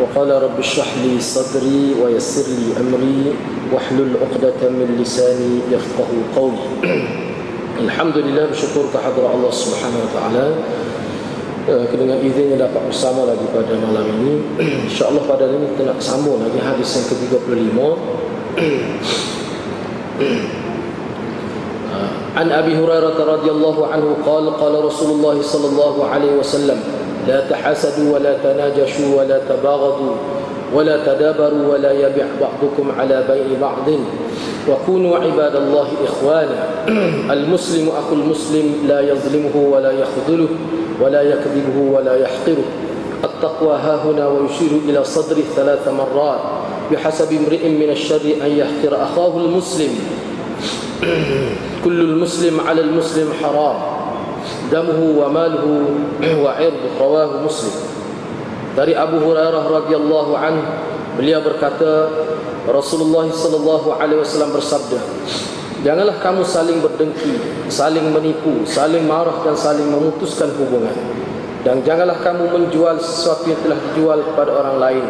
وقال رب اشرح لي صدري ويسر لي أمري واحلل عقدة من لساني يفقه قولي الحمد لله bersyukur kehadrat Allah Subhanahu wa taala dengan izinnya dapat bersama lagi pada malam ini insyaallah pada ini kita nak sambung lagi hadis yang ke-35 عن أبي هريرة رضي الله عنه قال قال رسول الله صلى الله عليه وسلم لا تحاسدوا ولا تناجشوا ولا تباغضوا ولا تدابروا ولا يبع بعضكم على بيع بعض. وكونوا عباد الله إخوانا. المسلم أخو المسلم لا يظلمه ولا يخذله ولا يكذبه ولا يحقره. التقوى ها هنا ويشير إلى صدره ثلاث مرات بحسب امرئ من الشر أن يحقر أخاه المسلم. كل المسلم على المسلم حرام. دمه وماله وعرض رواه مسلم dari Abu Hurairah radhiyallahu anhu beliau berkata Rasulullah sallallahu alaihi wasallam bersabda Janganlah kamu saling berdengki, saling menipu, saling marah dan saling memutuskan hubungan. Dan janganlah kamu menjual sesuatu yang telah dijual kepada orang lain.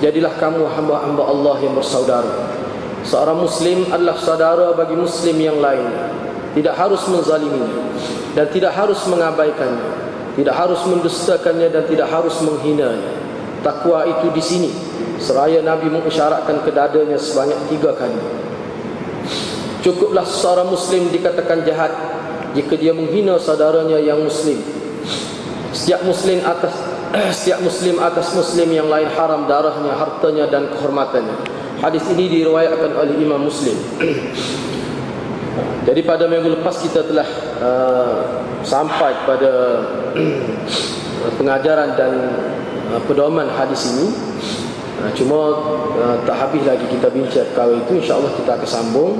Jadilah kamu hamba-hamba Allah yang bersaudara. Seorang muslim adalah saudara bagi muslim yang lain. Tidak harus menzalimi dan tidak harus mengabaikannya. Tidak harus mendustakannya dan tidak harus menghinanya. Takwa itu di sini. Seraya Nabi mengisyaratkan ke dadanya sebanyak tiga kali. Cukuplah seorang muslim dikatakan jahat jika dia menghina saudaranya yang muslim. Setiap muslim atas setiap muslim atas muslim yang lain haram darahnya, hartanya dan kehormatannya. Hadis ini diriwayatkan oleh Imam Muslim. Jadi pada minggu lepas kita telah uh, sampai pada pengajaran dan uh, pedoman hadis ini. Uh, cuma uh, tak habis lagi kita bincang perkara itu insya-Allah kita akan sambung.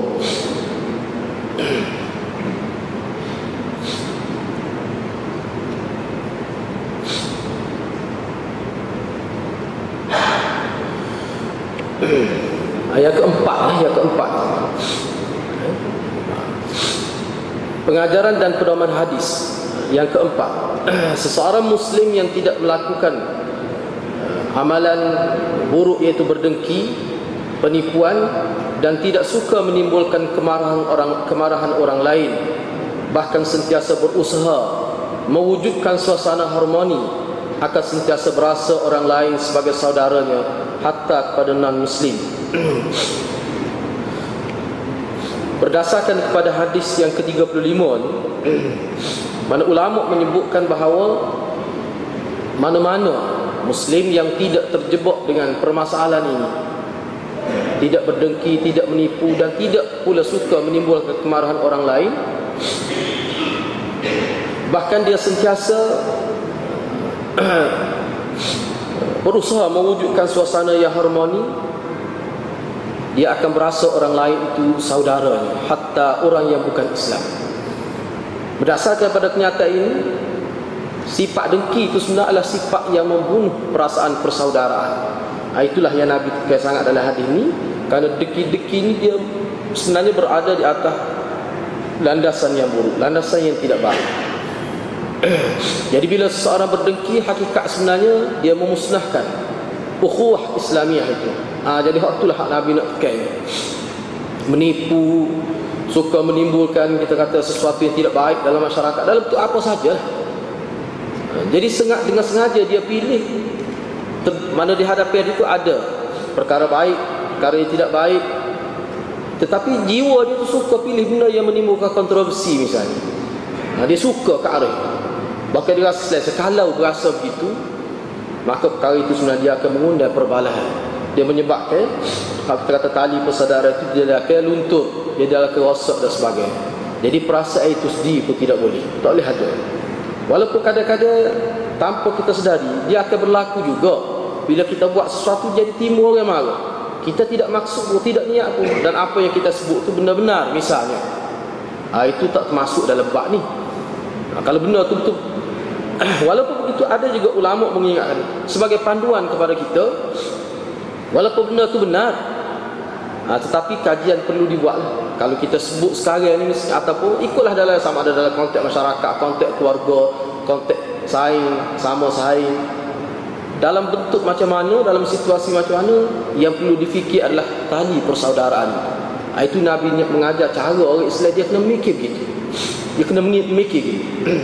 Ayat keempat Ayat keempat Pengajaran dan pedoman hadis. Yang keempat Seseorang muslim yang tidak melakukan Amalan buruk iaitu berdengki Penipuan Dan tidak suka menimbulkan kemarahan orang kemarahan orang lain Bahkan sentiasa berusaha Mewujudkan suasana harmoni Akan sentiasa berasa orang lain sebagai saudaranya Hatta kepada non-muslim Berdasarkan kepada hadis yang ke-35 ni Mana ulama menyebutkan bahawa Mana-mana Muslim yang tidak terjebak dengan permasalahan ini Tidak berdengki, tidak menipu Dan tidak pula suka menimbulkan kemarahan orang lain Bahkan dia sentiasa Berusaha mewujudkan suasana yang harmoni dia akan berasa orang lain itu saudaranya hatta orang yang bukan Islam. Berdasarkan pada kenyataan ini sifat dengki itu sebenarnya adalah sifat yang membunuh perasaan persaudaraan. Ha, itulah yang Nabi tekan sangat dalam hadis ini. Kerana dengki-dengki ini dia sebenarnya berada di atas landasan yang buruk landasan yang tidak baik. Jadi bila seseorang berdengki hakikat sebenarnya dia memusnahkan ukhuwah Islamiah itu Ha, jadi hak itulah hak Nabi nak tekan. Menipu, suka menimbulkan kita kata sesuatu yang tidak baik dalam masyarakat dalam bentuk apa saja. Ha, jadi sengaja dengan sengaja dia pilih ter, mana dihadapi itu ada perkara baik, perkara yang tidak baik. Tetapi jiwa dia tu suka pilih benda yang menimbulkan kontroversi misalnya. Ha, dia suka ke arah. Bahkan dia rasa selesa. Kalau berasa begitu, maka perkara itu sebenarnya dia akan mengundang perbalahan dia menyebabkan kita kata tali persaudaraan itu dia akan luntur. Dia adalah kerosak dan sebagainya. Jadi perasaan itu sendiri pun tidak boleh. Tak boleh ada walaupun kadang-kadang tanpa kita sedari dia akan berlaku juga. Bila kita buat sesuatu jadi timbul orang marah. Kita tidak maksud pun tidak niat pun. Dan apa yang kita sebut tu benar-benar misalnya. Ha, itu tak termasuk dalam bab ni. Ha, kalau benar tu betul walaupun begitu ada juga ulama mengingatkan sebagai panduan kepada kita walaupun benar tu benar ha, tetapi kajian perlu dibuat kalau kita sebut sekarang ni ataupun ikutlah dalam sama ada dalam konteks masyarakat konteks keluarga konteks saing sama saing. Dalam bentuk macam mana dalam situasi macam mana yang perlu difikir adalah tali persaudaraan. Ha, itu Nabi mengajar cara orang Islam dia kena mikir gitu dia kena mikir gitu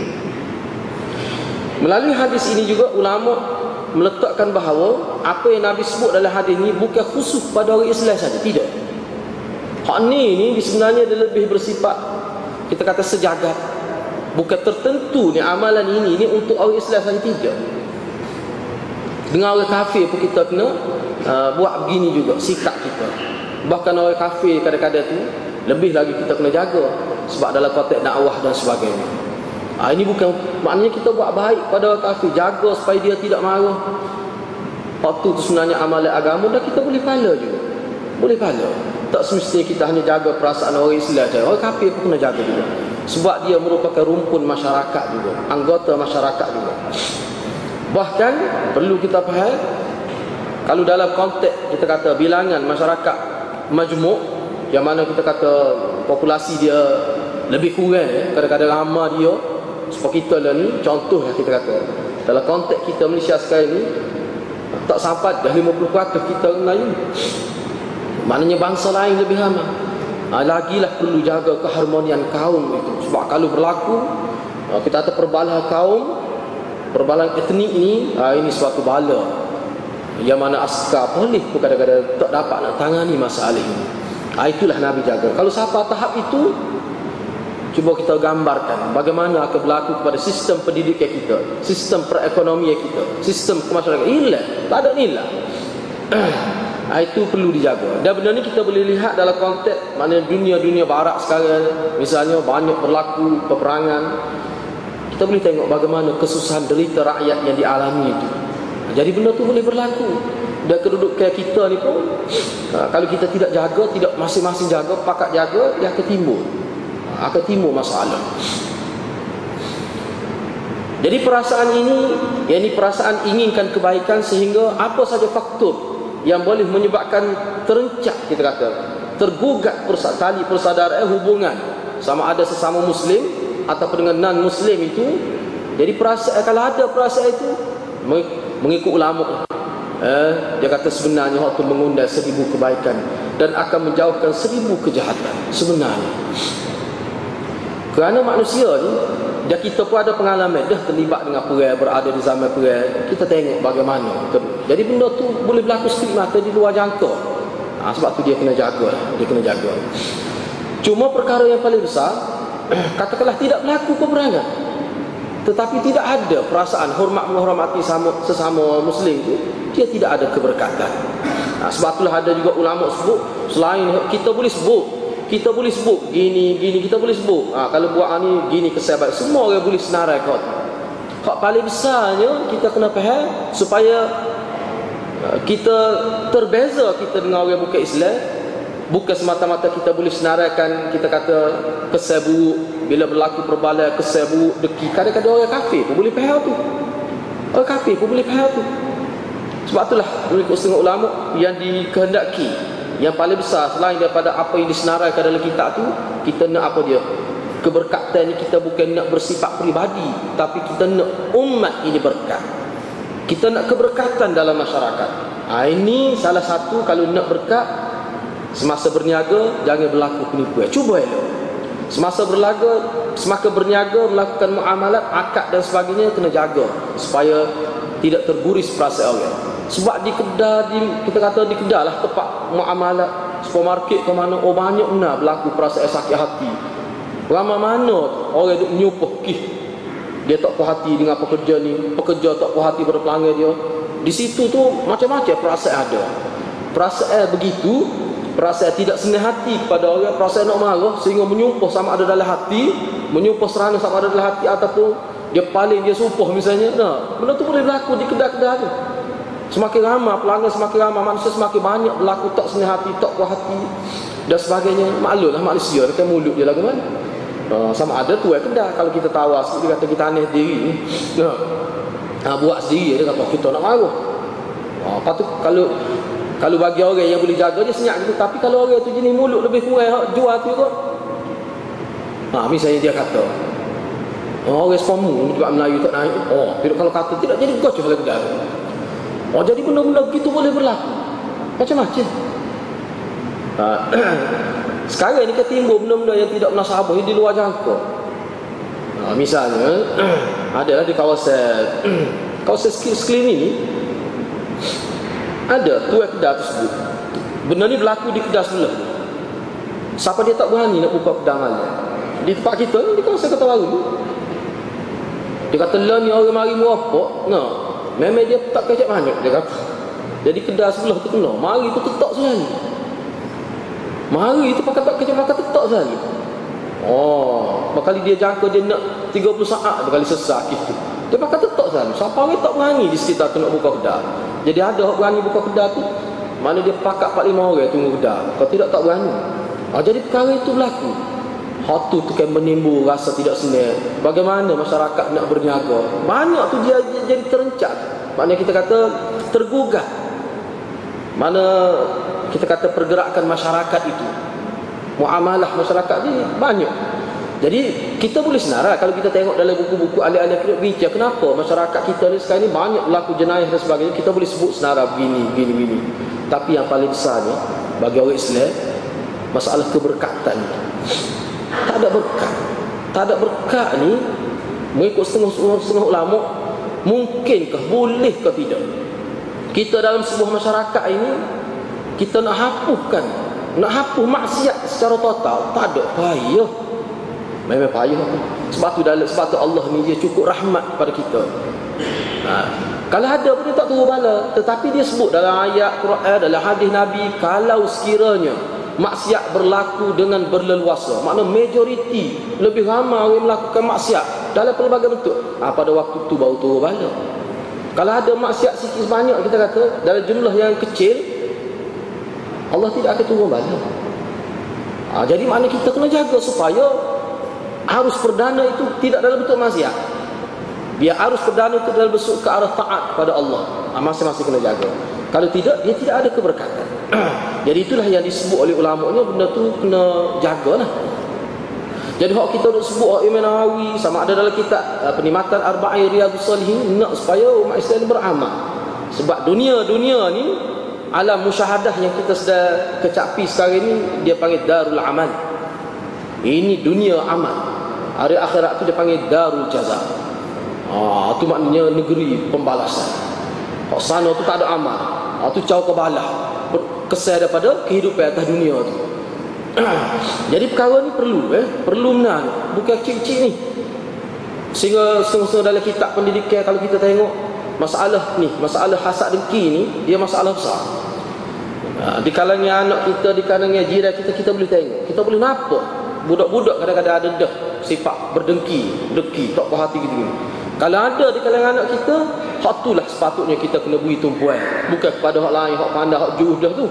melalui hadis ini juga ulama meletakkan bahawa apa yang Nabi sebut dalam hadis ini bukan khusus pada orang Islam saja tidak hak ni ni sebenarnya dia lebih bersifat kita kata sejagat bukan tertentu ni amalan ini ni untuk orang Islam saja tidak dengan orang kafir pun kita kena uh, buat begini juga sikap kita. Bahkan orang kafir kadang-kadang tu lebih lagi kita kena jaga sebab dalam konteks dakwah dan sebagainya. Ha, ini bukan maknanya kita buat baik pada orang kafir, jaga supaya dia tidak marah. Waktu tu sebenarnya amalan agama dan kita boleh pahala juga. Boleh pahala. Tak semestinya kita hanya jaga perasaan orang Islam saja. Orang kafir pun kena jaga juga. Sebab dia merupakan rumpun masyarakat juga, anggota masyarakat juga. Bahkan perlu kita faham kalau dalam konteks kita kata bilangan masyarakat majmuk yang mana kita kata populasi dia lebih kurang ya, kadang-kadang ramai dia sebab kita lah ni contoh yang kita kata. Dalam konteks kita Malaysia sekarang ni tak sampai dah 50% kita Melayu. Maknanya bangsa lain lebih ramai. Ha, lagilah perlu jaga keharmonian kaum itu. Sebab kalau berlaku ha, kita kata perbalahan kaum perbalan etnik ini uh, ini suatu bala. Yang mana askar polis pun kadang-kadang tak dapat nak tangani masalah ini. Uh, itulah Nabi jaga. Kalau siapa tahap itu cuba kita gambarkan bagaimana akan berlaku kepada sistem pendidikan kita sistem perekonomian kita sistem kemasyarakatan ilah tak ada nilai uh, itu perlu dijaga dan benda ni kita boleh lihat dalam konteks mana dunia-dunia barat sekarang misalnya banyak berlaku peperangan kita boleh tengok bagaimana kesusahan derita rakyat yang dialami itu. Jadi benda tu boleh berlaku. Dan kedudukan kita ni pun kalau kita tidak jaga, tidak masing-masing jaga, pakat jaga, dia akan timbul. Akan timbul masalah. Jadi perasaan ini, yang ini perasaan inginkan kebaikan sehingga apa saja faktor yang boleh menyebabkan terencak kita kata, tergugat tali persaudaraan hubungan sama ada sesama muslim ataupun dengan non muslim itu jadi perasaan kalau ada perasaan itu mengikut ulama eh, dia kata sebenarnya waktu mengundang seribu kebaikan dan akan menjauhkan seribu kejahatan sebenarnya kerana manusia ni dia kita pun ada pengalaman dah terlibat dengan perang berada di zaman perang. Kita tengok bagaimana jadi benda tu boleh berlaku sekali mata di luar jangka. Ha, sebab tu dia kena jaga dia kena jaga. Cuma perkara yang paling besar katakanlah tidak berlaku peperangan. Tetapi tidak ada perasaan hormat menghormati sama, sesama muslim itu dia tidak ada keberkatan. Nah, sebab itulah ada juga ulama sebut selain kita boleh sebut kita boleh sebut gini gini kita boleh sebut. Ha, kalau buat ni gini kesabat semua orang boleh senarai kau hak paling besarnya kita kena faham supaya uh, kita terbeza kita dengan orang bukan Islam. Bukan semata-mata kita boleh senaraikan Kita kata kesal buruk. Bila berlaku perbalan kesal buruk Deki. Kadang-kadang orang kafir pun boleh faham tu. Orang kafir pun boleh faham tu. Sebab itulah Menurut setengah ulama Yang dikehendaki Yang paling besar Selain daripada apa yang disenaraikan dalam kitab tu Kita nak apa dia Keberkatan ni kita bukan nak bersifat pribadi Tapi kita nak umat ini berkat Kita nak keberkatan dalam masyarakat ha, Ini salah satu Kalau nak berkat Semasa berniaga jangan berlaku penipuan. Cuba elok. Semasa berlaga, semasa berniaga melakukan muamalat, akad dan sebagainya kena jaga supaya tidak terguris perasaan orang. Sebab di kedai di kita kata di kedai lah tempat muamalat supermarket ke mana oh banyak benar berlaku perasaan sakit hati. Ramai mana orang duk menyupuh kih dia tak puas hati dengan pekerja ni, pekerja tak puas hati pada pelanggan dia. Di situ tu macam-macam perasaan ada. Perasaan begitu perasaan tidak senang hati kepada orang perasaan nak marah sehingga menyumpah sama ada dalam hati menyumpah serana sama ada dalam hati ataupun dia paling dia sumpah misalnya nah benda tu boleh berlaku di kedai-kedai tu Semakin ramai pelanggan semakin ramai manusia semakin banyak berlaku tak senang hati, tak puas hati dan sebagainya. Maklumlah manusia kan mulut dia lagu mana? Uh, sama ada tu ke dah kalau kita tawas dia kata kita aneh diri ni. Ha, buat sendiri dia kata kita nak marah. Ha, lepas tu kalau kalau bagi orang yang boleh jaga dia senyap gitu tapi kalau orang tu jenis mulut lebih kurang jual tu kot. Ha, misalnya dia kata Oh, respon mu juga Melayu tak naik. Oh, kalau kata tidak jadi cuba lagi Oh jadi benda-benda begitu boleh berlaku? Macam-macam ha, Sekarang ni ketimbul benda-benda yang tidak menasabah Di luar jangka. Ha, Misalnya Adalah di kawasan Kawasan sekeliling ni Ada tuan kedai tersebut. Benda ni berlaku di kedai sebelah. Siapa dia tak berani nak buka pedang malam? Di tempat kita ni Di kawasan kata baru. Dia kata lah ni orang mari merokok. Nah Memang dia tak kecek banyak dia kata. Jadi kedai sebelah tu kena. Mari tu tetap sekali. Mari tu pakai tak kecek makan tetap sekali. Oh, kali dia jangka dia nak 30 saat berkali sesak itu. Dia pakai tetap sekali. Siapa orang tak berani di sekitar tu nak buka kedai. Jadi ada orang berani buka kedai tu. Mana dia pakat 4 5 orang tunggu kedai. Kalau tidak tak berani. Oh, jadi perkara itu berlaku. Hak tu kan menimbul rasa tidak senang. Bagaimana masyarakat nak berniaga? Banyak tu dia jadi terencak. Maknanya kita kata tergugah. Mana kita kata pergerakan masyarakat itu. Muamalah masyarakat ni banyak. Jadi kita boleh senarai kalau kita tengok dalam buku-buku ahli-ahli kita bincang kenapa masyarakat kita ni sekarang ni banyak berlaku jenayah dan sebagainya kita boleh sebut senarai begini, begini, begini. Tapi yang paling besar ni bagi orang Islam masalah keberkatan tak ada berkat. Tak ada berkat ni mengikut setengah-setengah ulama mungkinkah bolehkah tidak? Kita dalam sebuah masyarakat ini kita nak hapuskan nak hapus maksiat secara total tak ada payah. Memang payah apa sebab tu dalam sebab tu Allah ni dia cukup rahmat pada kita. Ha. kalau ada pun dia tak turun bala tetapi dia sebut dalam ayat Quran dalam hadis Nabi kalau sekiranya maksiat berlaku dengan berleluasa. Makna majoriti lebih ramai orang melakukan maksiat dalam pelbagai bentuk. Ha, pada waktu tu baru turun bala kalau ada maksiat sikit sebanyak kita kata dalam jumlah yang kecil Allah tidak akan turun bala ha, jadi makna kita kena jaga supaya arus perdana itu tidak dalam bentuk maksiat. Biar arus perdana itu dalam bentuk ke arah taat kepada Allah. Ha, masing-masing kena jaga. Kalau tidak dia tidak ada keberkatan Jadi itulah yang disebut oleh ulama ni benda tu kena jagalah. Jadi hak kita nak sebut hak Imam Nawawi sama ada dalam kitab uh, penikmatan Arba'in Riyadhus Salihin nak supaya umat Islam beramal. Sebab dunia-dunia ni alam musyahadah yang kita sedang kecapi sekarang ni dia panggil darul amal. Ini dunia amal. Hari akhirat tu dia panggil darul jaza. Ah, itu maknanya negeri pembalasan. Hak sana tu tak ada amal. Ah, tu caw kebalah kesan daripada kehidupan atas dunia tu. Jadi perkara ni perlu eh, perlu benar. Bukan kecil-kecil ni. Sehingga setengah-setengah dalam kitab pendidikan kalau kita tengok masalah ni, masalah hasad dengki ni, dia masalah besar. Ha, di kalangan anak kita, di kalangan jiran kita, kita boleh tengok. Kita boleh nampak budak-budak kadang-kadang ada dah sifat berdengki, dengki, tak puas hati gitu. Kalau ada di kalangan anak kita, hak itulah sepatutnya kita kena beri tumpuan. Bukan kepada hak lain, hak pandai, hak judah tu.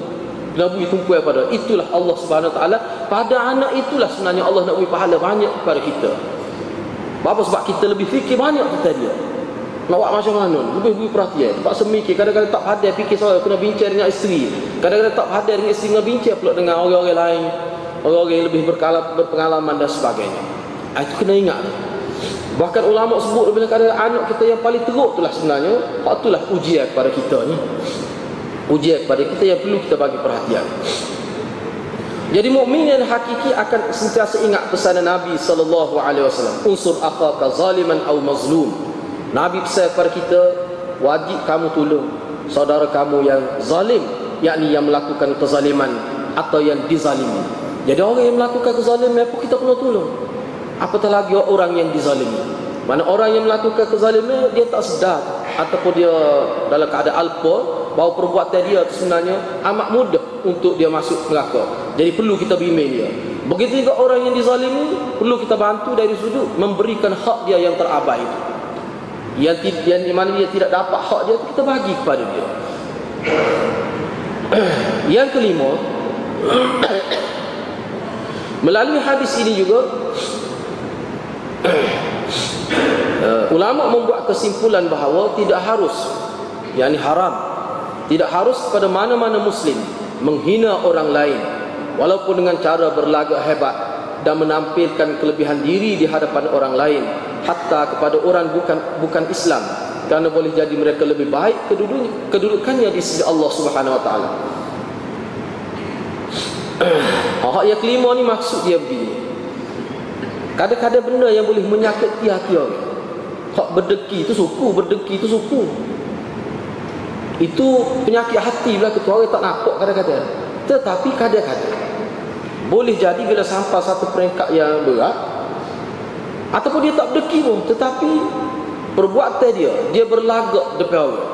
Kena beri tumpuan pada. Itulah Allah Subhanahu Taala. Pada anak itulah sebenarnya Allah nak beri pahala banyak kepada kita. Apa sebab kita lebih fikir banyak kita dia. Nak buat macam mana? Lebih beri perhatian. Sebab semikir. Kadang-kadang tak pandai fikir soal kena bincang dengan isteri. Kadang-kadang tak pandai dengan isteri kena bincang pula dengan orang-orang lain. Orang-orang yang lebih berpengalaman dan sebagainya. Ah, itu kena ingat. Bahkan ulama sebut bila kata anak kita yang paling teruk itulah sebenarnya hak itulah ujian kepada kita ni. Ujian kepada kita yang perlu kita bagi perhatian. Jadi mukmin yang hakiki akan sentiasa ingat pesanan Nabi sallallahu alaihi wasallam, unsur akhaka zaliman atau mazlum. Nabi pesan kepada kita, wajib kamu tolong saudara kamu yang zalim, yakni yang melakukan kezaliman atau yang dizalimi. Jadi orang yang melakukan kezaliman apa kita kena tolong? Apatah lagi orang yang dizalimi. Mana orang yang melakukan kezaliman dia tak sedar. Ataupun dia dalam keadaan alpa bahawa perbuatan dia itu sebenarnya amat mudah untuk dia masuk neraka. Jadi perlu kita bimbing dia. Begitu juga orang yang dizalimi perlu kita bantu dari sudut memberikan hak dia yang terabai itu. Yang, yang mana dia tidak dapat hak dia kita bagi kepada dia. Yang kelima Melalui hadis ini juga uh, Ulama membuat kesimpulan bahawa Tidak harus Yang ini haram Tidak harus kepada mana-mana muslim Menghina orang lain Walaupun dengan cara berlagak hebat Dan menampilkan kelebihan diri Di hadapan orang lain Hatta kepada orang bukan bukan Islam Kerana boleh jadi mereka lebih baik Kedudukannya di sisi Allah subhanahu wa ta'ala. Hak yang kelima ni maksud dia begini Kadang-kadang benda yang boleh menyakiti hati orang. Hak berdeki tu suku, berdeki tu suku. Itu penyakit hati bila ketua orang tak nampak kadang-kadang. Tetapi kadang-kadang Boleh jadi bila sampai satu peringkat yang berat Ataupun dia tak berdeki pun Tetapi perbuatan dia Dia berlagak depan orang.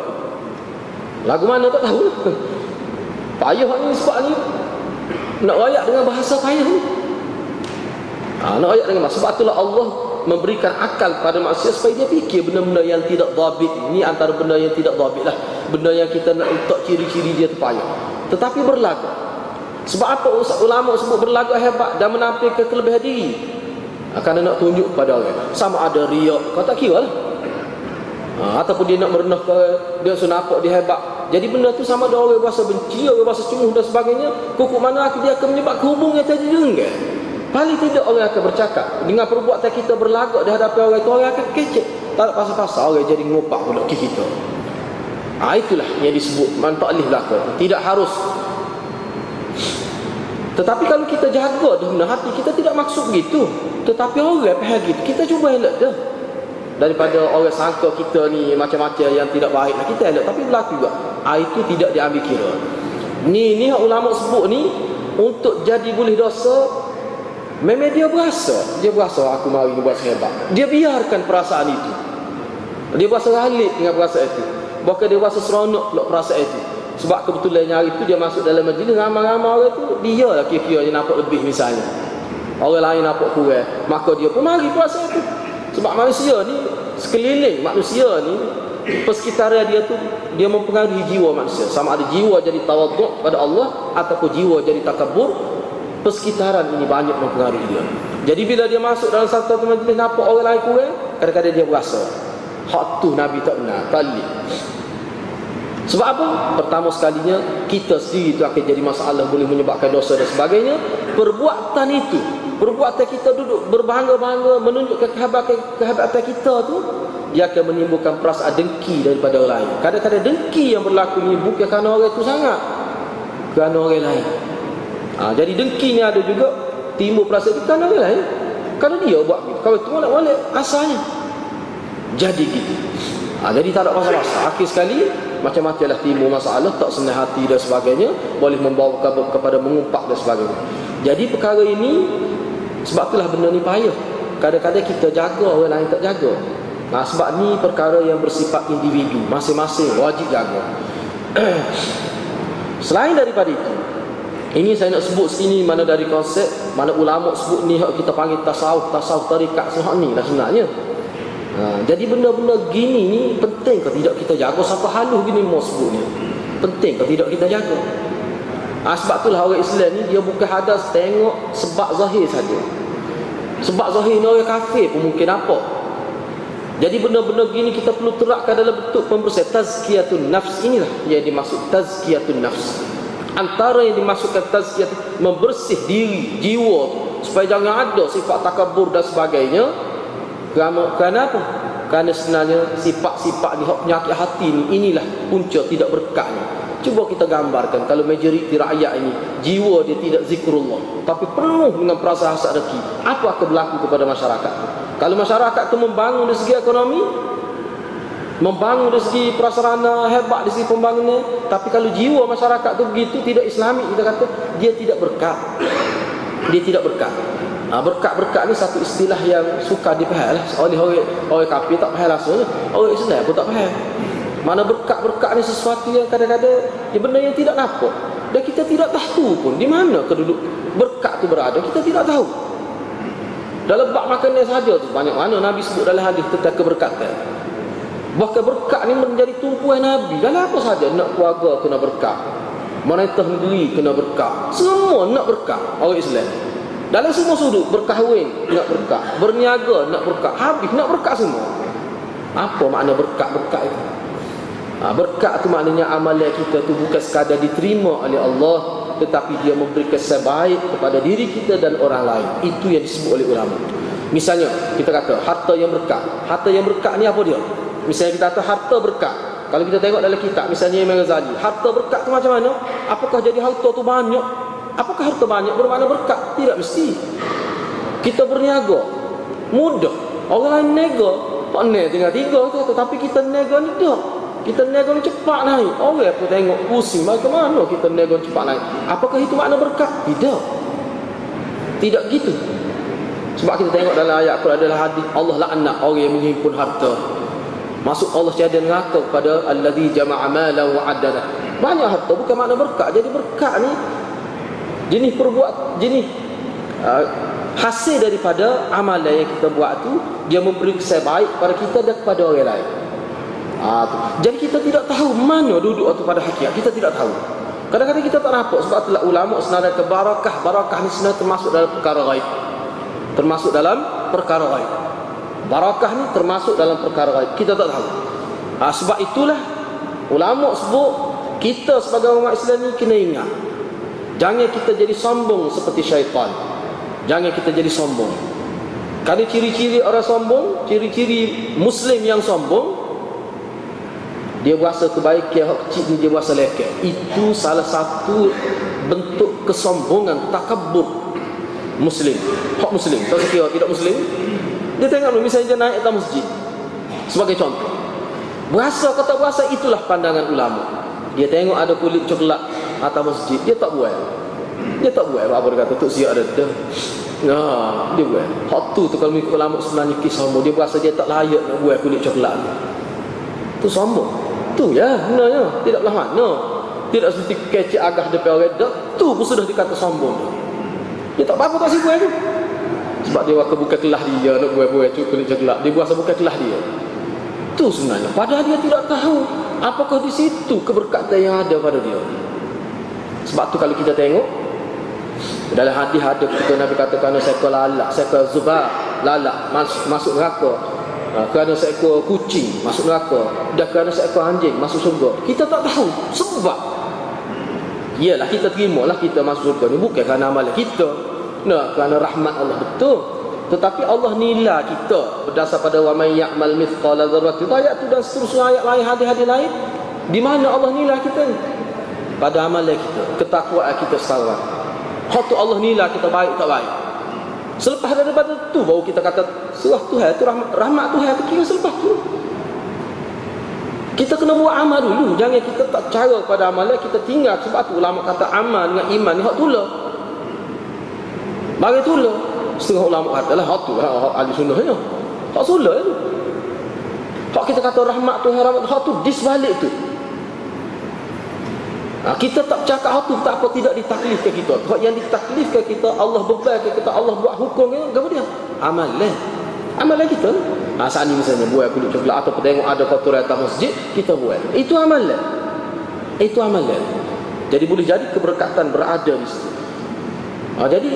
Lagu mana tak tahu Payah ni sebab ni nak rayak dengan bahasa payah ni ha, nak rayak dengan bahasa sebab itulah Allah memberikan akal pada manusia supaya dia fikir benda-benda yang tidak dhabit. Ini antara benda yang tidak dhabit lah. Benda yang kita nak letak ciri-ciri dia terpayah tetapi berlaku sebab apa ulama sebut berlaku hebat dan menampilkan kelebihan diri? Akan nak tunjuk kepada orang. Sama ada riak. Kau tak kira lah. Ha, ataupun dia nak merenah ke dia suruh nampak dia hebat. Jadi benda tu sama ada orang rasa benci, orang rasa cemuh dan sebagainya. Kuku mana dia akan menyebabkan hubungan yang tadi enggak. Paling tidak orang akan bercakap. Dengan perbuatan kita berlagak di hadapan orang itu, orang akan kecek. Tak ada pasal-pasal orang jadi ngopak pula ke kita. Ha, itulah yang disebut manfaatlah belaka. Tidak harus. Tetapi kalau kita jaga dalam hati, kita tidak maksud begitu. Tetapi orang faham gitu. Kita cuba elak dah daripada orang sangka kita ni macam-macam yang tidak baik lah kita elok tapi berlaku juga ha, itu tidak diambil kira ni ni ulama sebut ni untuk jadi boleh dosa memang dia berasa. Dia berasa aku mari buat hebat. Dia biarkan perasaan itu. Dia berasa ralik dengan perasaan itu. Bahkan dia berasa seronok pula perasaan itu. Sebab kebetulannya hari itu dia masuk dalam majlis. Ramai-ramai orang itu dia lah kira-kira yang nampak lebih misalnya. Orang lain nampak kurang. Maka dia pun mari perasaan itu. Sebab manusia ni sekeliling manusia ni persekitaran dia tu dia mempengaruhi jiwa manusia. Sama ada jiwa jadi tawaduk pada Allah ataupun jiwa jadi takabur, persekitaran ini banyak mempengaruhi dia. Jadi bila dia masuk dalam satu majlis nampak orang lain kurang, kadang-kadang dia berasa hak tu Nabi tak benar, kali. Sebab apa? Pertama sekalinya kita sendiri itu akan jadi masalah boleh menyebabkan dosa dan sebagainya. Perbuatan itu perbuatan kita duduk berbangga-bangga menunjukkan kehebatan, kehebatan kita tu dia akan menimbulkan perasaan dengki daripada orang lain kadang-kadang dengki yang berlaku ni bukan kerana orang itu sangat kerana orang lain ha, jadi dengki ni ada juga timbul perasaan itu kerana lain kerana dia buat kalau itu nak balik asalnya jadi gitu ha, jadi tak ada masalah akhir sekali macam-macam lah timbul masalah tak senang hati dan sebagainya boleh membawa kepada mengumpak dan sebagainya jadi perkara ini sebab itulah benda ni payah. Kadang-kadang kita jaga orang lain tak jaga. Nah, sebab ni perkara yang bersifat individu, masing-masing wajib jaga. Selain daripada itu, ini saya nak sebut sini mana dari konsep, mana ulama sebut ni kita panggil tasawuf, tasawuf tarikat semua ni lah sebenarnya. Ha, jadi benda-benda gini ni penting ke tidak kita jaga sampai halus gini mau sebut ni. Penting ke tidak kita jaga? Ha, sebab itulah orang Islam ni dia bukan hadas tengok sebab zahir saja. Sebab zahir ni orang kafir pun mungkin apa. Jadi benda-benda gini kita perlu terapkan dalam bentuk pembersih tazkiyatun nafs inilah yang dimaksud tazkiyatun nafs. Antara yang dimaksudkan tazkiyat membersih diri, jiwa supaya jangan ada sifat takabur dan sebagainya. Kerana, kerana apa? Kerana sebenarnya sifat-sifat ni penyakit hati ni inilah punca tidak berkahnya. Cuba kita gambarkan kalau majoriti rakyat ini jiwa dia tidak zikrullah tapi penuh dengan perasaan hasad dengki. Apa akan berlaku kepada masyarakat? Kalau masyarakat itu membangun dari segi ekonomi, membangun dari segi prasarana hebat dari segi pembangunan, tapi kalau jiwa masyarakat itu begitu tidak islami kita kata dia tidak berkat. Dia tidak berkat. Ha, berkat-berkat ni satu istilah yang suka dipahal oleh orang orang kafir tak faham langsung. Orang Islam pun tak faham. Mana berkat-berkat ni sesuatu yang kadang-kadang ya benda yang tidak nampak. Dan kita tidak tahu pun di mana keduduk berkat tu berada. Kita tidak tahu. Dalam bab makanan saja tu banyak mana Nabi sebut dalam hadis tentang keberkatan. Bahkan berkat ni menjadi tumpuan Nabi. Dalam apa saja nak keluarga kena berkat. Monetah negeri kena berkat. Semua nak berkat orang Islam. Dalam semua sudut berkahwin nak berkat, berniaga nak berkat, habis nak berkat semua. Apa makna berkat-berkat itu? Ha, berkat tu maknanya amalan kita tu bukan sekadar diterima oleh Allah tetapi dia memberi kesan baik kepada diri kita dan orang lain. Itu yang disebut oleh ulama. Misalnya kita kata harta yang berkat. Harta yang berkat ni apa dia? Misalnya kita kata harta berkat. Kalau kita tengok dalam kitab misalnya Imam Ghazali, harta berkat tu macam mana? Apakah jadi harta tu banyak? Apakah harta banyak bermakna berkat? Tidak mesti. Kita berniaga mudah. Orang lain nega, tak tinggal tiga tu tapi kita nega ni dah. Kita niaga cepat naik. Orang apa tengok pusing bagaimana kita niaga cepat naik. Apakah itu makna berkat? Tidak. Tidak gitu. Sebab kita tengok dalam ayat Quran adalah hadis Allah laknat orang yang menghimpun harta. Masuk Allah tiada neraka kepada allazi jama'a malan wa addada. Banyak harta bukan makna berkat. Jadi berkat ni jenis perbuat jenis uh, hasil daripada amalan yang kita buat tu dia memberi kesan baik kepada kita dan kepada orang lain. Ha, Jadi kita tidak tahu mana duduk itu pada hakikat. Kita tidak tahu. Kadang-kadang kita tak nampak sebab itulah ulama sebenarnya ke barakah. Barakah ni sebenarnya termasuk dalam perkara gaib. Termasuk dalam perkara gaib. Barakah ni termasuk dalam perkara gaib. Kita tak tahu. Ha, sebab itulah ulama sebut kita sebagai umat Islam ni kena ingat. Jangan kita jadi sombong seperti syaitan. Jangan kita jadi sombong. Kerana ciri-ciri orang sombong, ciri-ciri Muslim yang sombong, dia berasa kebaikan yang kecil ni dia berasa leket itu salah satu bentuk kesombongan takabur muslim hak muslim tak kira tidak muslim dia tengok misalnya dia naik atas masjid sebagai contoh berasa kata berasa itulah pandangan ulama dia tengok ada kulit coklat atas masjid dia tak buat dia tak buat apa dia kata tu siap ada tu Nah, dia buat. Hak tu tu kalau mengikut ulama sebenarnya kisah dia berasa dia tak layak nak buat kulit coklat. Tu sombong. Tu ya, sebenarnya. Tidaklah mana. Tidak seperti kecik agah depan orang dah. Tu pun sudah dikata sombong. Dia tak apa-apa tak sibuk itu. Sebab dia wakil bukan kelah dia nak buat-buat cukup kulit celak. Dia buat bukan kelah dia. Tu sebenarnya. Padahal dia tidak tahu apakah di situ keberkatan yang ada pada dia. Sebab tu kalau kita tengok dalam hadis ada kita Nabi katakan saya lalak, saya zubar, lalak masuk, masuk neraka ha, kerana seekor kucing masuk neraka dan kerana seekor anjing masuk surga kita tak tahu sebab iyalah kita terima lah kita masuk surga ni bukan kerana amalan kita nah kerana rahmat Allah betul tetapi Allah nilai kita berdasar pada wa may ya'mal mithqala dzarratin ayat tu dan seterusnya ayat lain hadis-hadis lain di mana Allah nilai kita pada amalan kita ketakwaan kita salat hak tu Allah nilai kita baik tak baik Selepas daripada tu baru kita kata surah Tuhan itu rahmat, rahmat Tuhan itu kira selepas tu. Kita kena buat amal dulu. Jangan kita tak cara pada amalan kita tinggal sebab tu ulama kata amal dengan iman ni hak tula. Bagi tula. Setengah ulama kata lah hak tu hak, hak ahli sunnahnya. Hak sulah itu. Hak kita kata rahmat Tuhan rahmat tu disbalik tu. Ha, kita tak cakap apa tak apa tidak ditaklifkan kita. Hak yang ditaklifkan kita Allah bebankan kita Allah buat hukum ni apa dia? Amalan. Amalan kita. Ha, saat ni misalnya buat kulit coklat atau tengok ada kotoran atas masjid, kita buat. Itu amalan. Itu amalan. Jadi boleh jadi keberkatan berada di situ. Ha, jadi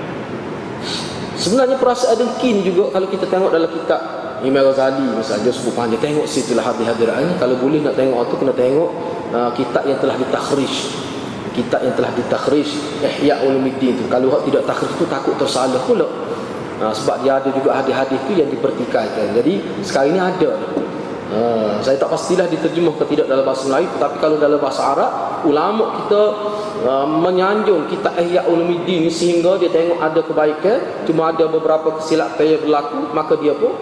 sebenarnya perasaan dengkin juga kalau kita tengok dalam kitab Imam Ghazali misalnya sebut panjang tengok situlah hadir-hadirannya kalau boleh nak tengok tu kena tengok uh, kitab yang telah ditakhrij kitab yang telah ditakhrij Ihya Ulumuddin tu. Kalau hak tidak takhrij tu takut tersalah pula. Uh, sebab dia ada juga hadis-hadis tu yang dipertikaikan. Jadi sekarang ini ada uh, saya tak pastilah diterjemah ke tidak dalam bahasa Melayu tetapi kalau dalam bahasa Arab ulama kita uh, menyanjung kitab Ihya Ulumuddin sehingga dia tengok ada kebaikan cuma ada beberapa kesilapan yang berlaku maka dia pun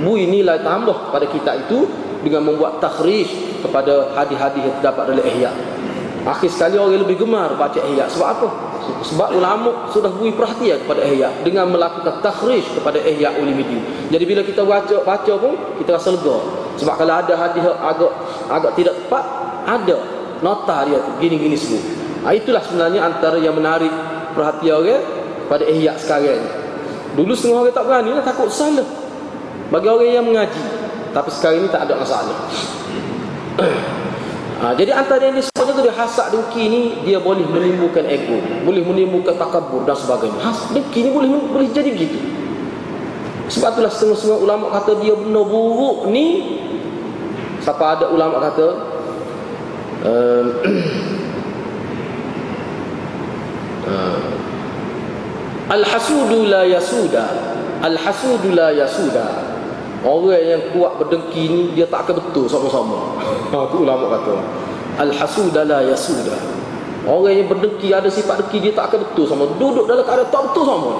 bui nilai tambah pada kitab itu dengan membuat takhrij kepada hadis-hadis yang terdapat dalam ihya. Akhir sekali orang lebih gemar baca ihya. Sebab apa? Sebab ulama sudah beri perhatian kepada ihya dengan melakukan takhrij kepada ihya ulumuddin. Jadi bila kita baca baca pun kita rasa lega. Sebab kalau ada hadis agak agak tidak tepat, ada nota dia tu gini-gini semua. Ha, itulah sebenarnya antara yang menarik perhatian orang pada ihya sekarang. Dulu setengah orang tak berani lah takut salah. Bagi orang yang mengaji Tapi sekarang ini tak ada masalah. Ha, jadi antara yang disebutnya tu dia hasad dengki ni dia boleh menimbulkan ego, boleh menimbulkan takabur dan sebagainya. Has dengki ni boleh boleh jadi gitu. Sebab itulah setengah-setengah ulama kata dia benar buruk ni Siapa ada ulama kata um, Al-hasudu la yasuda Al-hasudu la yasuda Orang yang kuat berdengki ni Dia tak akan betul sama-sama. Itu ulama kata. Al-hasuda la yasuda. Orang yang berdengki ada sifat dengki Dia tak akan betul sama. Duduk dalam keadaan tak betul sama.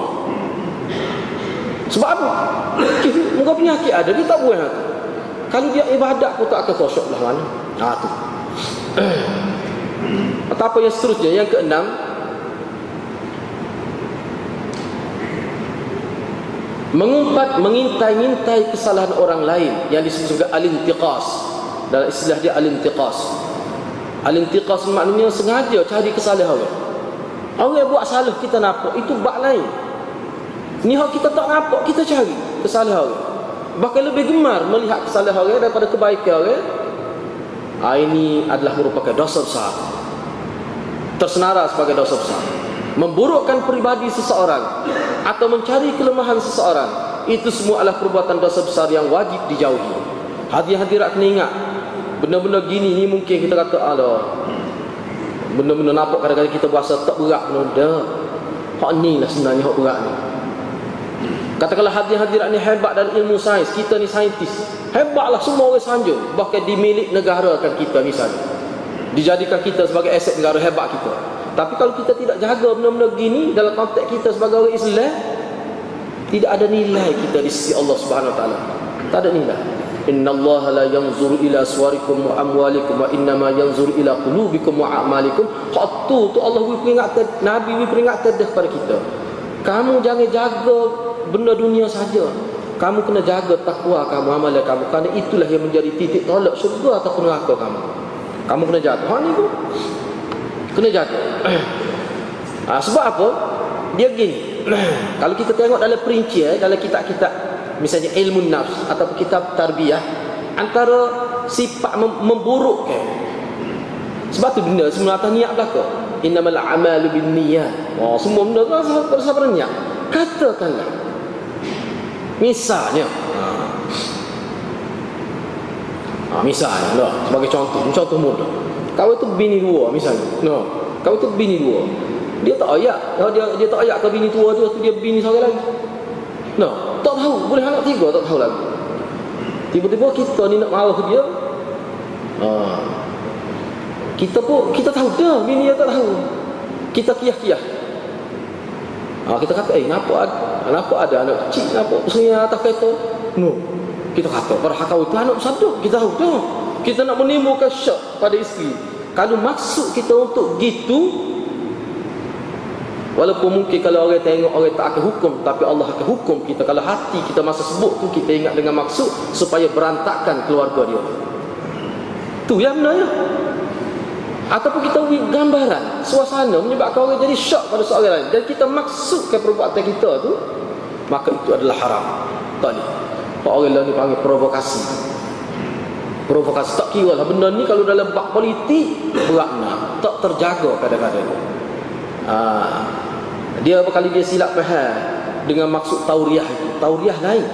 Sebab apa? Muka penyakit ada Dia tak buat hati kalau dia ibadat pun tak akan khusyuk lah mana. Ha tu. Atau apa yang seterusnya. Yang keenam mengumpat mengintai-intai kesalahan orang lain. Yang disebut sebagai alintiqas. Dalam istilah dia alintiqas. Alintiqas maknanya sengaja cari kesalahan orang. Orang yang buat salah kita nampak. Itu bak lain. Ni hak kita tak nampak kita cari kesalahan orang. Bahkan lebih gemar melihat kesalahan orang daripada kebaikan orang. Ha, ini adalah merupakan dosa besar. Tersenara sebagai dosa besar memburukkan pribadi seseorang atau mencari kelemahan seseorang itu semua adalah perbuatan dosa besar yang wajib dijauhi. Hadir-hadirat kena ingat benda-benda gini ni mungkin kita kata Allah benda-benda nampak kadang-kadang kita berasa tak berat benda hak ni lah sebenarnya hak berat ni. Katakanlah hadir-hadirat ni hebat dalam ilmu sains Kita ni saintis. Hebatlah semua orang sanjung Bahkan di milik negara kan kita misalnya. Dijadikan kita sebagai aset negara hebat kita Tapi kalau kita tidak jaga benda-benda gini Dalam konteks kita sebagai orang Islam Tidak ada nilai kita di sisi Allah Subhanahu Wa Taala. Tak ada nilai Inna Allah la yanzuru ila suarikum wa amwalikum wa inna ma yanzuru ila qulubikum wa a'malikum. Hak tu Allah beri peringatan Nabi beri peringatan kepada kita. Kamu jangan jaga benda dunia saja. Kamu kena jaga takwa kamu, amalan kamu. Kerana itulah yang menjadi titik tolak syurga atau neraka kamu. Kamu kena jaga. Ha ni tu. Kena jaga. ha, sebab apa? Dia gini. Kalau kita tengok dalam perinci, eh, dalam kitab-kitab misalnya ilmu nafs atau kitab tarbiyah antara sifat mem memburukkan sebab tu benda semua atas niat belaka innamal a'malu binniyat oh semua benda tu bersama niat katakanlah Misalnya ha misalnya lah sebagai contoh, contoh mudah. Kau tu bini dua misalnya. No. Kau tu bini dua. Dia tak ayak. Dia dia, dia tak ayak ke bini tua tu, dia bini seorang lagi. No, tak tahu. Boleh anak tiga tak tahu lagi. Tiba-tiba kita ni nak marah dia. Ha. Kita pun kita tahu dah bini dia tak tahu. Kita kiyah-kiyah. Ha, kita kata, eh, kenapa ada, kenapa ada anak kecil, kenapa pusingnya atas kereta? No. Kita kata, pada hakau itu anak sadar, kita tahu tu. Kita nak menimbulkan syak pada isteri. Kalau maksud kita untuk gitu, Walaupun mungkin kalau orang tengok orang tak akan hukum Tapi Allah akan hukum kita. Kalau hati kita masa sebut tu kita ingat dengan maksud Supaya berantakan keluarga dia. Tu yang benar ya? Ataupun kita beri gambaran suasana menyebabkan orang jadi syok pada seorang lain. Dan kita maksudkan perbuatan kita tu maka itu adalah haram. Tak boleh. Orang lain ni panggil provokasi provokasi tak kira lah benda ni kalau dalam bak politik beratnya tak terjaga kadang-kadang ha. dia kali dia silap faham dengan maksud tauriah itu tauriah lain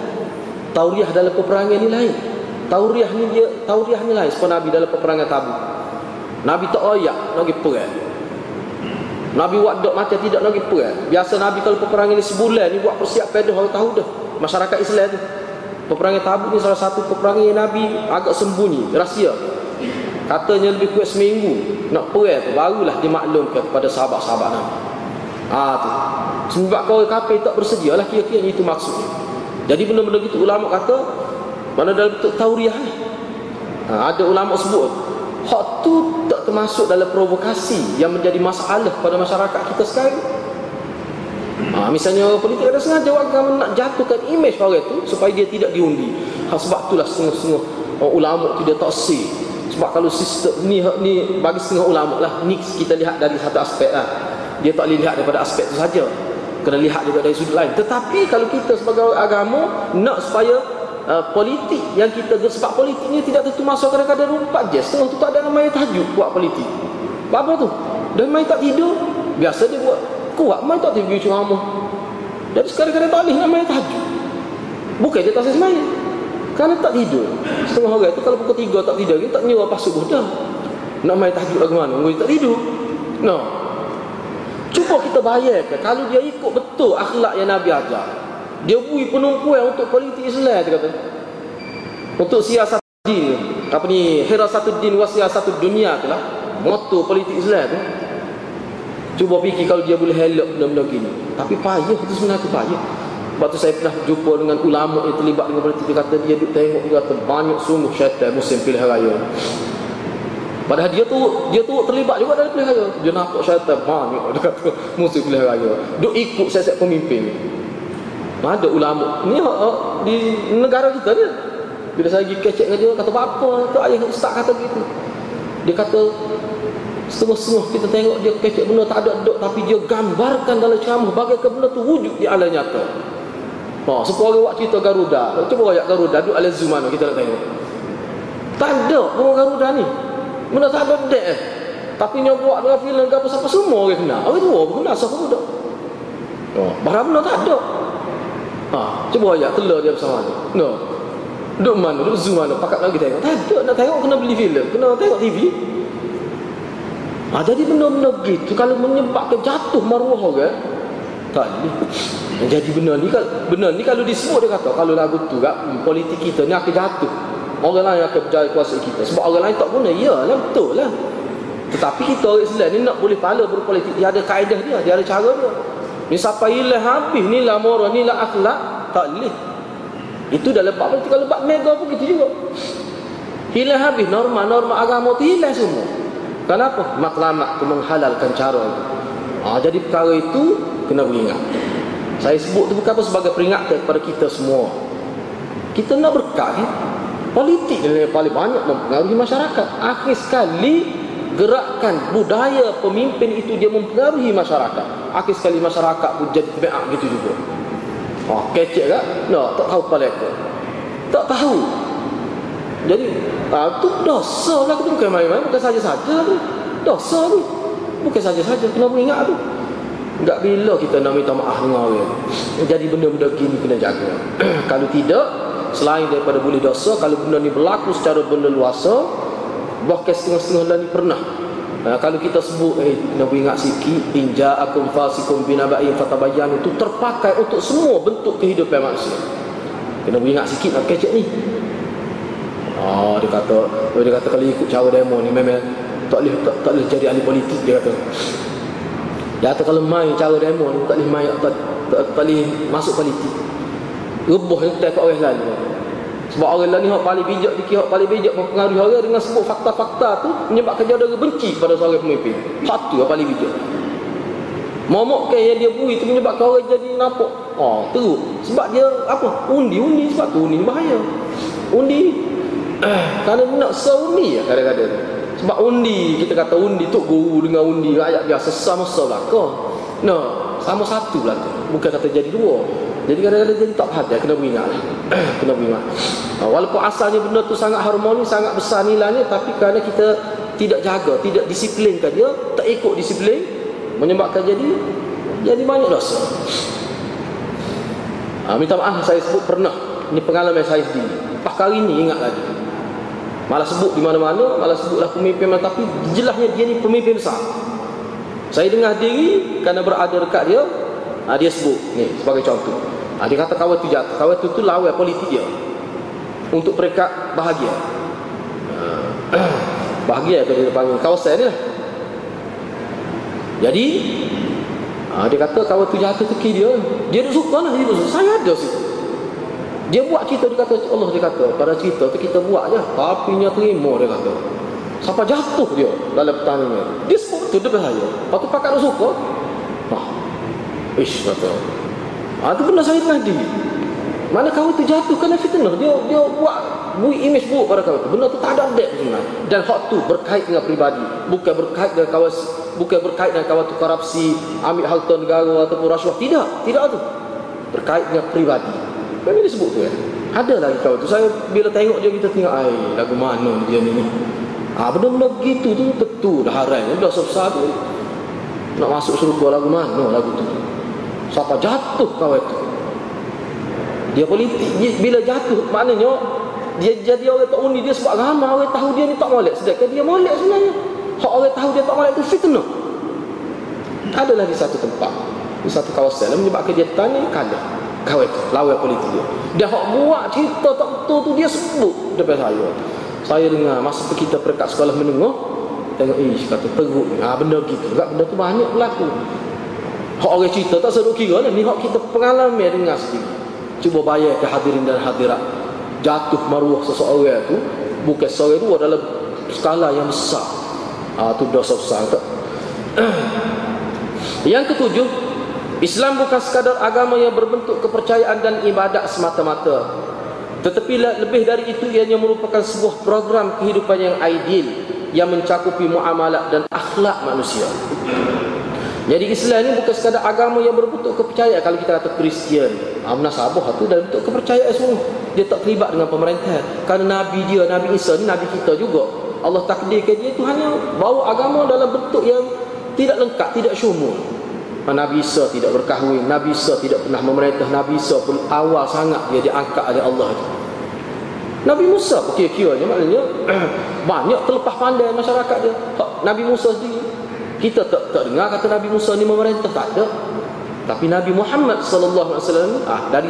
tauriah dalam peperangan ni lain tauriah ni dia tauriah ni lain sebab Nabi dalam peperangan tabu Nabi tak royak nak pergi perang. Nabi buat dok mati tidak nak pergi perang. Biasa Nabi kalau peperangan ni sebulan ni buat persiapan dah tahu dah. Masyarakat Islam tu. Peperangan Tabuk ni salah satu peperangan yang Nabi agak sembunyi, rahsia. Katanya lebih kurang seminggu nak perang tu barulah dimaklumkan kepada sahabat-sahabat Nabi. Ah tu. Sebab kau kafir tak bersedia lah kira-kira itu maksudnya. Jadi benda-benda gitu ulama kata mana dalam bentuk tauriah ni. Ha, ada ulama sebut Hak tu tak termasuk dalam provokasi yang menjadi masalah pada masyarakat kita sekarang. Ha, misalnya orang politik ada sengaja agama nak jatuhkan imej orang itu supaya dia tidak diundi. Ha, sebab itulah setengah-setengah orang ulama tu dia tak see. Sebab kalau sistem ni ni bagi setengah ulama lah ni kita lihat dari satu aspek lah. Dia tak boleh lihat daripada aspek itu saja. Kena lihat juga dari sudut lain. Tetapi kalau kita sebagai agama nak supaya uh, politik yang kita sebab politik ni tidak tentu masuk kadang-kadang 24 jam setengah tu tak ada yang tajuk buat politik apa tu dan main tak tidur biasa dia buat kuat main tak tidur ceramah jadi sekarang-kadang tak boleh nak main tahajud. Bukan dia tak semayang kerana tak tidur. Setengah orang tu kalau pukul 3 tak tidur dia tak nyuruh pas subuh dah. Nak main tahajud lagu mana dia tak tidur. No. Cuba kita bayangkan kalau dia ikut betul akhlak yang Nabi ajar dia bui penumpuan untuk politik Islam dia kata. Untuk siasat din apa ni satu din satu dunia tu lah. Moto politik Islam tu cuba fikir kalau dia boleh helak benda-benda gini tapi payah itu sebenarnya payah sebab tu saya pernah jumpa dengan ulama yang terlibat dengan politik dia kata dia duduk tengok dia kata banyak sungguh syaitan musim pilihan raya Padahal dia tu dia tu terlibat juga dalam pilihan raya. Dia nampak syaitan banyak dia kata musim pilihan raya. Duk ikut siasat pemimpin. Ada ulama ni uh, di negara kita ni bila saya pergi kecek dengan dia kata apa tu ayah ustaz kata begitu. Dia kata setengah-setengah kita tengok dia kecek benda tak ada dok tapi dia gambarkan dalam ceramah bagaimana benda tu wujud di alam nyata. Ha, supaya orang buat cerita Garuda. Cuba ayat Garuda duk alam zoom mana kita nak tengok. Tak ada orang Garuda ni. Benda tak ada dek eh. Tapi nyo buat dengan filem ke apa siapa semua orang kenal. Orang tua pun kenal siapa budak. Oh, barang benda tak ada. Ha, cuba ayat telur dia bersama ni. No. Duk mana? Duk zoom mana? Pakat lagi tengok. Tak ada. Nak tengok kena beli filem. Kena tengok TV. Ha, jadi benda-benda gitu kalau menyebabkan jatuh maruah orang tak boleh. Jadi benda ni benda ni kalau disebut dia kata kalau lagu tu kan politik kita ni akan jatuh. Orang lain akan berjaya kuasa kita sebab orang lain tak guna. Iyalah betul lah. Tetapi kita orang Islam ni nak boleh pala berpolitik dia ada kaedah dia, dia ada cara dia. Ni siapa ilah habis ni lah moral ni lah akhlak tak boleh. Itu dalam bab politik kalau bab mega pun gitu juga. Hilang habis norma-norma agama tu hilang semua. Kenapa? Maklamat tu menghalalkan cara itu. Ha, jadi perkara itu kena beringat. Saya sebut itu bukan apa sebagai peringatan kepada kita semua. Kita nak berkat ya? Politik yang paling banyak mempengaruhi masyarakat. Akhir sekali gerakan budaya pemimpin itu dia mempengaruhi masyarakat. Akhir sekali masyarakat pun jadi terbeak gitu juga. Ha, kecek tak? No, tak tahu pada aku. Tak tahu. Jadi Ah tu dosa lah tu bukan main-main bukan saja-saja tu. Dosa tu. Bukan saja-saja kena ingat tu. Enggak bila kita nak minta maaf dengan orang. Jadi benda-benda gini kena jaga. kalau tidak selain daripada boleh dosa kalau benda ni berlaku secara benda luasa bahkan setengah-setengah lah ni pernah Nah, kalau kita sebut eh kena ingat sikit inja akum fasikum binaba'in fatabayyan itu terpakai untuk semua bentuk kehidupan manusia. Kena ingat sikit nak kecek ni. Oh, dia kata, oh, dia kata kalau ikut cara demo ni memang tak boleh tak, tak boleh jadi ahli politik dia kata. Dia kata kalau main cara demo ni tak boleh main tak, tak, tak boleh masuk politik. Rebuh yang tak orang lain. Sebab orang lain ni hak paling bijak dikira hak paling bijak mempengaruhi orang dengan sebut fakta-fakta tu menyebabkan dia ada benci pada seorang pemimpin. Satu yang paling bijak. Momok kan yang dia bui tu menyebabkan orang jadi nampak. Oh, teruk. Sebab dia apa? Undi-undi sebab tu undi bahaya. Undi kerana nak seundi ya kadang-kadang. Sebab undi kita kata undi tu guru dengan undi rakyat biasa sama-sama belaka. No sama satu belaka. Bukan kata jadi dua. Jadi kadang-kadang jadi tak hadap kena beringat kena beringat. Walaupun asalnya benda tu sangat harmoni sangat besar nilainya tapi kerana kita tidak jaga tidak disiplinkan dia tak ikut disiplin menyebabkan jadi jadi banyak dosa. Ha, minta maaf saya sebut pernah. Ini pengalaman saya sendiri. Kali ini ingat lagi Malah sebut di mana-mana, malah sebutlah pemimpin tapi jelasnya dia ni pemimpin besar. Saya dengar diri kerana berada dekat dia, ha, dia sebut ni sebagai contoh. Ha, dia kata kawan tu jatuh, kawan tu tu lawan politik dia. Untuk mereka bahagia. Ha, bahagia kalau dia panggil kawasan ni lah. Jadi ha, dia kata kawan tu jatuh teki dia. Dia tak suka lah. Dia suka. Saya ada sih. Dia buat cerita dia kata Allah dia kata pada cerita tu kita buat je tapi nya terima dia kata. Siapa jatuh dia dalam pertandingan. Dia sebut tu dia bahaya. Lepas tu pakar dia suka. Nah. Ish kata. Ah tu benar saya tadi. Mana kau tu jatuh kena fitnah. Dia dia buat bui image buruk pada kau. Benda tu tak ada dek sebenarnya. Dan hak tu berkait dengan pribadi, bukan berkait dengan kawas bukan berkait dengan kawan tu korupsi, ambil harta negara ataupun rasuah. Tidak, tidak tu. Berkait dengan pribadi. Kan dia sebut tu ya. ada lagi kau tu. Saya bila tengok dia kita tengok ai lagu mana dia ni? Ah benda-benda begitu tu betul dah haram dah besar tu. Nak masuk surga lagu mana lagu tu? Siapa jatuh kau itu? Dia politik bila jatuh maknanya dia jadi orang tak undi dia sebab ramai orang tahu dia ni tak molek sedangkan dia molek sebenarnya. Hak orang tahu dia tak molek itu fitnah. Ada lagi satu tempat di satu kawasan menyebabkan dia tanya kalah kau itu lawan politik dia. Dia hak buat cerita tak betul tu dia sebut depan saya. Saya dengar masa kita perekat sekolah menengah tengok ish kata teruk ah benda gitu tak benda tu banyak berlaku. Hak orang cerita tak sedut kira lah. ni hak kita pengalaman dengar sendiri. Cuba bayar ke hadirin dan hadirat. Jatuh maruah seseorang tu bukan seorang tu adalah skala yang besar. Ah tu dosa besar tak? Yang ketujuh Islam bukan sekadar agama yang berbentuk kepercayaan dan ibadat semata-mata. Tetapi lebih dari itu ianya merupakan sebuah program kehidupan yang ideal yang mencakupi muamalat dan akhlak manusia. Jadi Islam ini bukan sekadar agama yang berbentuk kepercayaan. Kalau kita kata Kristian Amna Sabah itu dalam bentuk kepercayaan semua. Dia tak terlibat dengan pemerintah kerana Nabi dia, Nabi Isa ni Nabi kita juga. Allah takdirkan dia itu hanya bawa agama dalam bentuk yang tidak lengkap, tidak syumul Nabi Isa tidak berkahwin Nabi Isa tidak pernah memerintah Nabi Isa pun awal sangat dia diangkat oleh Allah Nabi Musa pun kira-kiranya maknanya banyak terlepas pandai masyarakat dia. Nabi Musa sendiri. Kita tak, tak dengar kata Nabi Musa ni memerintah tak ada. Tapi Nabi Muhammad sallallahu alaihi wasallam ah dari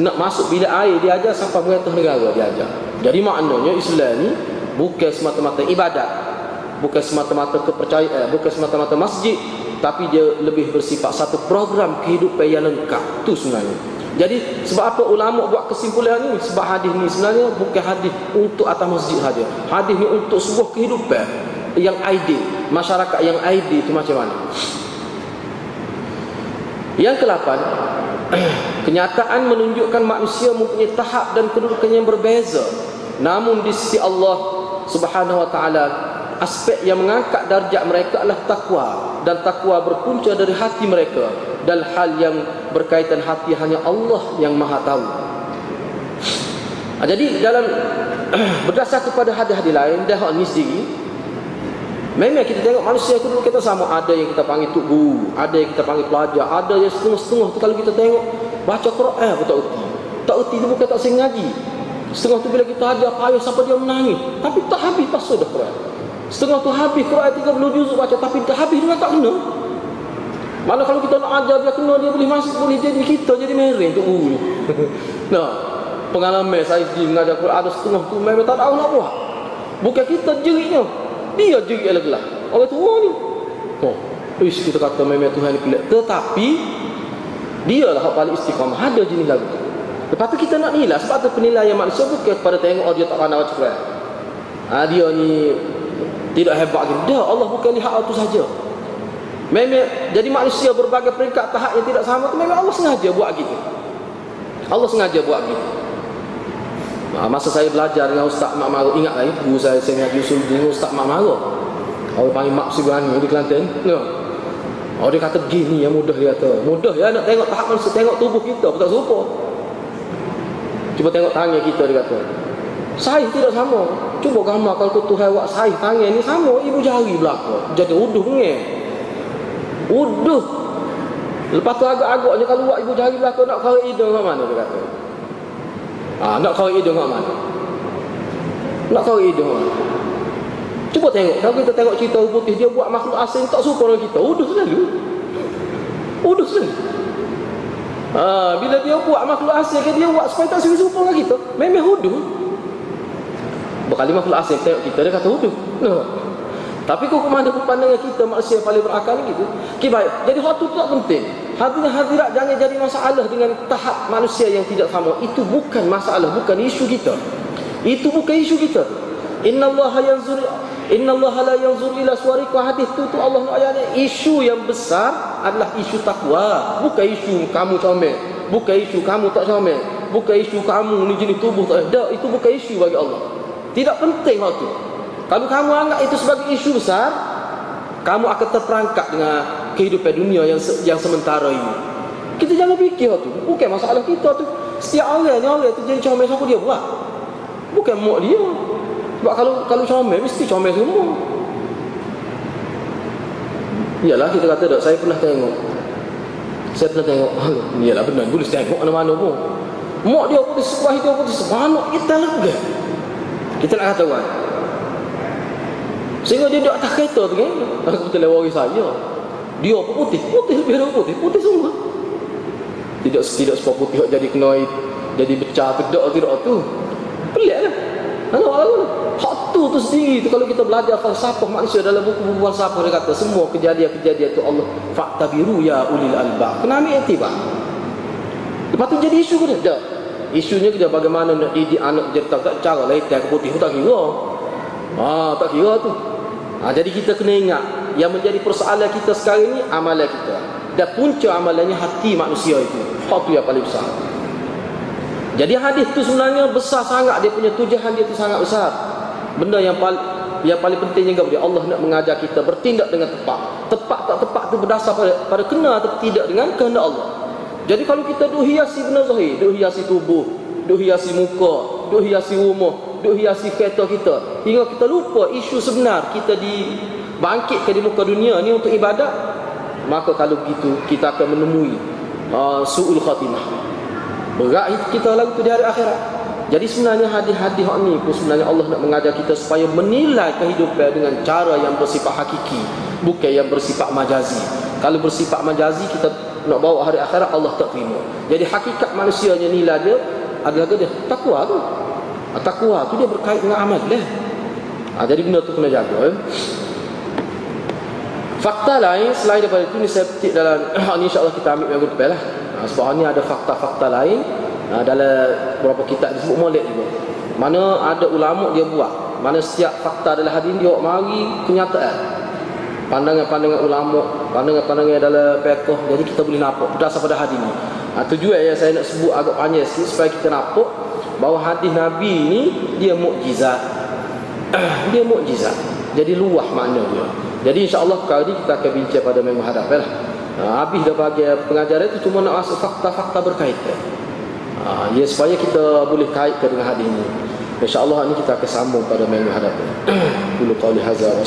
nak masuk bilik air dia ajar sampai memerintah negara dia ajar. Jadi maknanya Islam ni bukan semata-mata ibadat bukan semata-mata kepercayaan bukan semata-mata masjid tapi dia lebih bersifat satu program kehidupan yang lengkap. Tu sebenarnya. Jadi sebab apa ulama buat kesimpulan ni? Sebab hadis ni sebenarnya bukan hadis untuk atas masjid saja. Hadis ni untuk sebuah kehidupan yang ideal masyarakat yang ideal itu macam mana? Yang kelapan kenyataan menunjukkan manusia mempunyai tahap dan kedudukan yang berbeza. Namun di sisi Allah Subhanahu wa taala aspek yang mengangkat darjat mereka adalah takwa. Dan takwa berpunca dari hati mereka. Dan hal yang berkaitan hati hanya Allah yang maha tahu. Ha, jadi dalam berdasar kepada hadis-hadis lain dah ni sendiri memang kita tengok manusia itu kita sama. Ada yang kita panggil tuk guru ada yang kita panggil pelajar ada yang setengah-setengah tu kalau kita tengok baca Quran eh, tak erti. Tak erti itu bukan tak sengaja setengah tu bila kita ajar payah sampai dia menangis. Tapi tak habis pasal dah Quran Setengah tu habis Quran 30 juzuk baca tapi tak habis dia tak kena. Mana kalau kita nak ajar dia kena dia boleh masuk boleh jadi kita jadi mereng tu guru. nah, pengalaman saya di mengajar Quran ada setengah tu memang tak tahu nak buat. Bukan kita jeriknya. Dia jerik lagi lah. Orang tua ni. Oh, ish kita kata memang Tuhan ni pelik. Tetapi dia lah paling istiqamah ada jenis lagu tu. Lepas tu kita nak nilai sebab tu penilaian manusia bukan kepada tengok oh dia tak pandai baca Quran. Ha, dia ni tidak hebat gitu. Dah Allah bukan lihat itu saja. Memang jadi manusia berbagai peringkat tahap yang tidak sama itu memang Allah sengaja buat gitu. Allah sengaja buat gitu. Nah, masa saya belajar dengan Ustaz Mak Maro ingat lagi guru saya saya ngaji usul dengan Ustaz Mak Maro. Orang panggil Mak Sibrani di Kelantan. Ya. Oh dia kata gini yang mudah dia kata. Mudah ya nak tengok tahap manusia tengok tubuh kita betul serupa. Cuba tengok tangan kita dia kata. Saiz tidak sama. Cuba gambar kalau Tuhan buat saiz tangan ni sama ibu jari belaka. Jadi uduh ngeh. Uduh. Lepas tu agak-agaknya kalau buat ibu jari belaka nak kau hidung kat mana dia kata. Ah, nak kau hidung kat mana? Nak kau hidung? Cuba tengok. Kalau kita tengok cerita putih dia buat makhluk asing tak suka dengan kita. Uduh selalu. Uduh selalu. Ha, bila dia buat makhluk asing dia buat supaya tak serupa dengan kita. Memang huduh berkali makhluk asing tengok kita dia kata wudu no. tapi kau mana pandangan kita manusia paling berakal gitu. Okay, baik. Jadi waktu itu tak penting. Hadirat hadirat jangan jadi masalah dengan tahap manusia yang tidak sama. Itu bukan masalah bukan isu kita. Itu bukan isu kita. Inna Allah yanzur Inna Allah la yanzur ila suwarikum hadis tu tu Allah ayat isu yang besar adalah isu takwa. Bukan isu kamu comel. Bukan isu kamu tak comel. Bukan isu kamu ni jenis tubuh tak ada itu bukan isu bagi Allah tidak penting waktu. Kalau kamu anggap itu sebagai isu besar, kamu akan terperangkap dengan kehidupan dunia yang yang sementara ini. Kita jangan fikir waktu. Bukan masalah kita tu. Setiap orang ni orang tu jadi comel siapa dia buat? Bukan mak dia. Sebab kalau kalau comel mesti comel semua. Iyalah kita kata tak, saya pernah tengok. Saya pernah tengok. Iyalah benar, boleh tengok mana-mana pun. Mak dia putih, sebuah dia putih, sebanyak kita lega. Kita nak kata kan. Sehingga dia duduk atas kereta tu kan. Aku betul lewat saya. Dia pun putih, putih lebih dari putih, putih semua. Tidak tidak sebab putih jadi kena jadi becah tidak tidak tu. Pelik lah. Mana orang Hak tu tu sendiri tu kalau kita belajar falsafah manusia dalam buku-buku falsafah dia kata semua kejadian-kejadian tu Allah fakta biru ya ulil albab. Kena ambil iktibar. Lepas tu jadi isu ke dia? Isunya dia bagaimana nak didik anak jadi tak, cara lain tak putih tak kira. Ah, tak kira tu. Ha, jadi kita kena ingat yang menjadi persoalan kita sekarang ni amalan kita. Dan punca amalannya hati manusia itu. Hak tu yang paling besar. Jadi hadis tu sebenarnya besar sangat dia punya tujuan dia tu sangat besar. Benda yang paling yang paling penting juga dia Allah nak mengajar kita bertindak dengan tepat. Tepat tak tepat tu berdasar pada pada kena atau tidak dengan kehendak Allah. Jadi kalau kita duk hiasi benda zahir, duk hiasi tubuh, duk hiasi muka, duk hiasi rumah, duk hiasi kereta kita, hingga kita lupa isu sebenar kita di bangkitkan di muka dunia ni untuk ibadat, maka kalau begitu kita akan menemui uh, suul khatimah. Berat kita lagu tu di hari akhirat. Jadi sebenarnya hadis-hadis hak ni pun sebenarnya Allah nak mengajar kita supaya menilai kehidupan dengan cara yang bersifat hakiki, bukan yang bersifat majazi. Kalau bersifat majazi kita nak bawa hari akhirat Allah tak terima. Jadi hakikat manusianya nilai dia adalah dia takwa tu. Ah, takwa tu dia berkait dengan amal lah. Ha, jadi benda tu kena jaga. Eh. Fakta lain selain daripada itu ni saya petik dalam ni insya-Allah kita ambil minggu depan lah. Ha, sebab ni ada fakta-fakta lain ha, dalam beberapa kitab disebut molek juga. Mana ada ulama dia buat. Mana setiap fakta dalam hadis dia mari kenyataan. Pandangan-pandangan ulama, pandangan-pandangan dalam fiqh. Jadi kita boleh nampak berdasar pada hadis ni. Ha, tujuan yang saya nak sebut agak panjang sikit supaya kita nampak bahawa hadis Nabi ni dia mukjizat. dia mukjizat. Jadi luah makna dia. Jadi insya-Allah kali kita akan bincang pada minggu hadapan lah. Ha, habis dah bagi pengajaran itu cuma nak masuk fakta-fakta berkaitan. Ha, ya supaya kita boleh kaitkan dengan hadis ini. Insya-Allah ini kita akan sambung pada minggu hadapan. Qul qali hadza wa